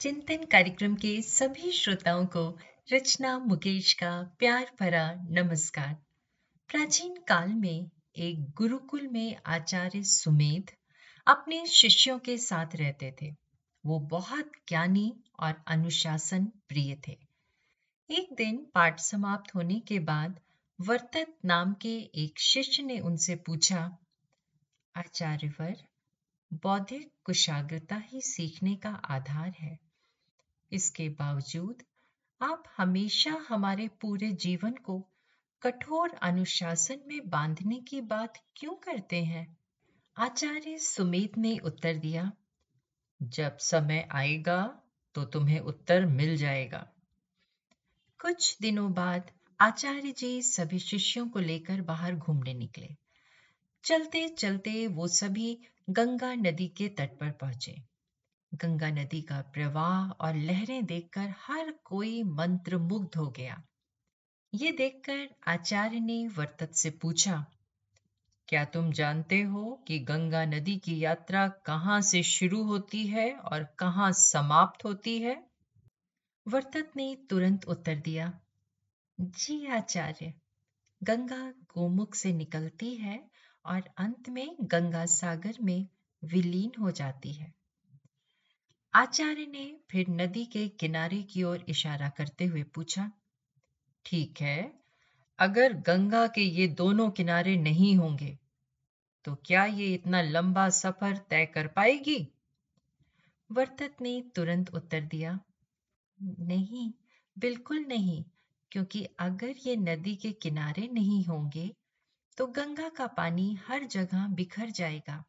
चिंतन कार्यक्रम के सभी श्रोताओं को रचना मुकेश का प्यार भरा नमस्कार। प्राचीन काल में एक गुरुकुल में आचार्य सुमेध अपने शिष्यों के साथ रहते थे। वो बहुत ज्ञानी और अनुशासन प्रिय थे। एक दिन पाठ समाप्त होने के बाद वर्तत नाम के एक शिष्य ने उनसे पूछा आचार्यवर बौद्धिक कुशाग्रता ही सीखने का आधार है। इसके बावजूद, आप हमेशा हमारे पूरे जीवन को कठोर अनुशासन में बांधने की बात क्यों करते हैं? आचार्य सुमेध ने उत्तर दिया, जब समय आएगा तो तुम्हें उत्तर मिल जाएगा। कुछ दिनों बाद आचार्य जी सभी शिष्यों को लेकर बाहर घूमने निकले। चलते चलते वो सभी गंगा नदी के तट पर पहुँचे। गंगा नदी का प्रवाह और लहरें देखकर हर कोई मंत्र मुग्ध हो गया। ये देखकर आचार्य ने वर्तत से पूछा, क्या तुम जानते हो कि गंगा नदी की यात्रा कहाँ से शुरू होती है और कहाँ समाप्त होती है? वर्तत ने तुरंत उत्तर दिया, जी आचार्य, गंगा गोमुख से निकलती है और अंत में गंगा सागर में विलीन हो जाती है। आचार्य ने फिर नदी के किनारे की ओर इशारा करते हुए पूछा, ठीक है, अगर गंगा के ये दोनों किनारे नहीं होंगे तो क्या ये इतना लंबा सफ़र तय कर पाएगी? वर्तत ने तुरंत उत्तर दिया, नहीं, बिल्कुल नहीं, क्योंकि अगर ये नदी के किनारे नहीं होंगे तो गंगा का पानी हर जगह बिखर जाएगा।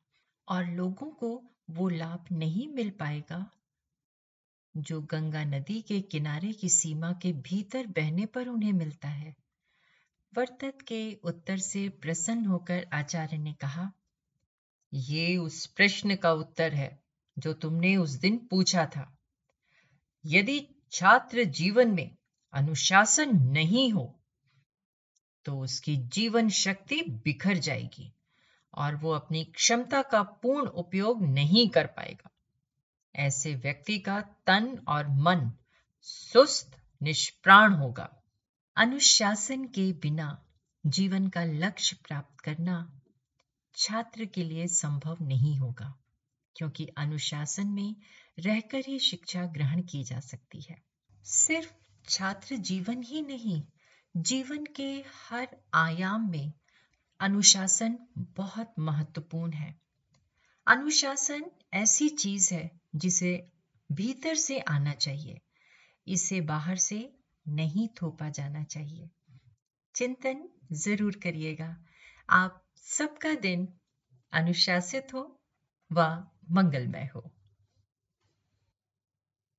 और लोगों को वो लाभ नहीं मिल पाएगा। जो गंगा नदी के किनारे की सीमा के भीतर बहने पर उन्हें मिलता है। वर्तत के उत्तर से प्रसन्न होकर आचार्य ने कहा, ये उस प्रश्न का उत्तर है, जो तुमने उस दिन पूछा था। यदि छात्र जीवन में अनुशासन नहीं हो तो उसकी जीवन शक्ति बिखर जाएगी। और वो अपनी क्षमता का पूर्ण उपयोग नहीं कर पाएगा। ऐसे व्यक्ति का तन और मन सुस्त, निष्प्राण होगा। अनुशासन के बिना जीवन का लक्ष्य प्राप्त करना छात्र के लिए संभव नहीं होगा, क्योंकि अनुशासन में रहकर ही शिक्षा ग्रहण की जा सकती है। सिर्फ़ छात्र जीवन ही नहीं, जीवन के हर आयाम में अनुशासन बहुत महत्वपूर्ण है। अनुशासन ऐसी चीज़ है जिसे भीतर से आना चाहिए, इसे बाहर से नहीं थोपा जाना चाहिए। चिंतन ज़रूर करिएगा। आप सबका दिन अनुशासित हो व मंगलमय हो।